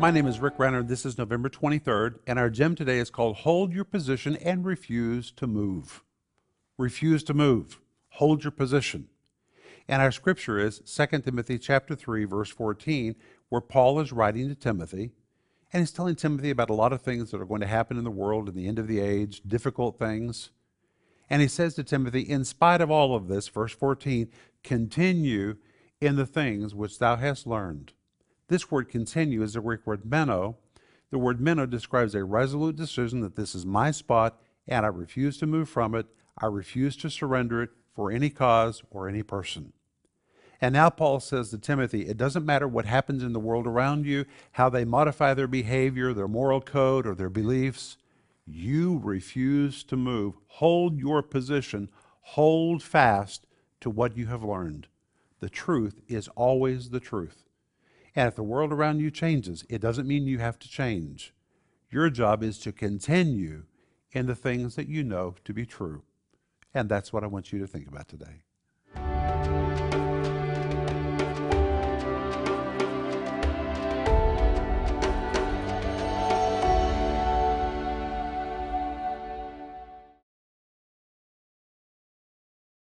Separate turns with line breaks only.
My name is Rick Renner. This is November 23rd, and our gem today is called Hold Your Position and Refuse to Move. Refuse to move. Hold your position. And our scripture is 2 Timothy chapter 3 verse 14, where Paul is writing to Timothy, and he's telling Timothy about a lot of things that are going to happen in the world in the end of the age, difficult things. And he says to Timothy, in spite of all of this, verse 14, continue in the things which thou hast learned. This word continue is the Greek word meno. The word meno describes a resolute decision that this is my spot and I refuse to move from it. I refuse to surrender it for any cause or any person. And now Paul says to Timothy, it doesn't matter what happens in the world around you, how they modify their behavior, their moral code, or their beliefs. You refuse to move. Hold your position. Hold fast to what you have learned. The truth is always the truth. And if the world around you changes, it doesn't mean you have to change. Your job is to continue in the things that you know to be true. And that's what I want you to think about today.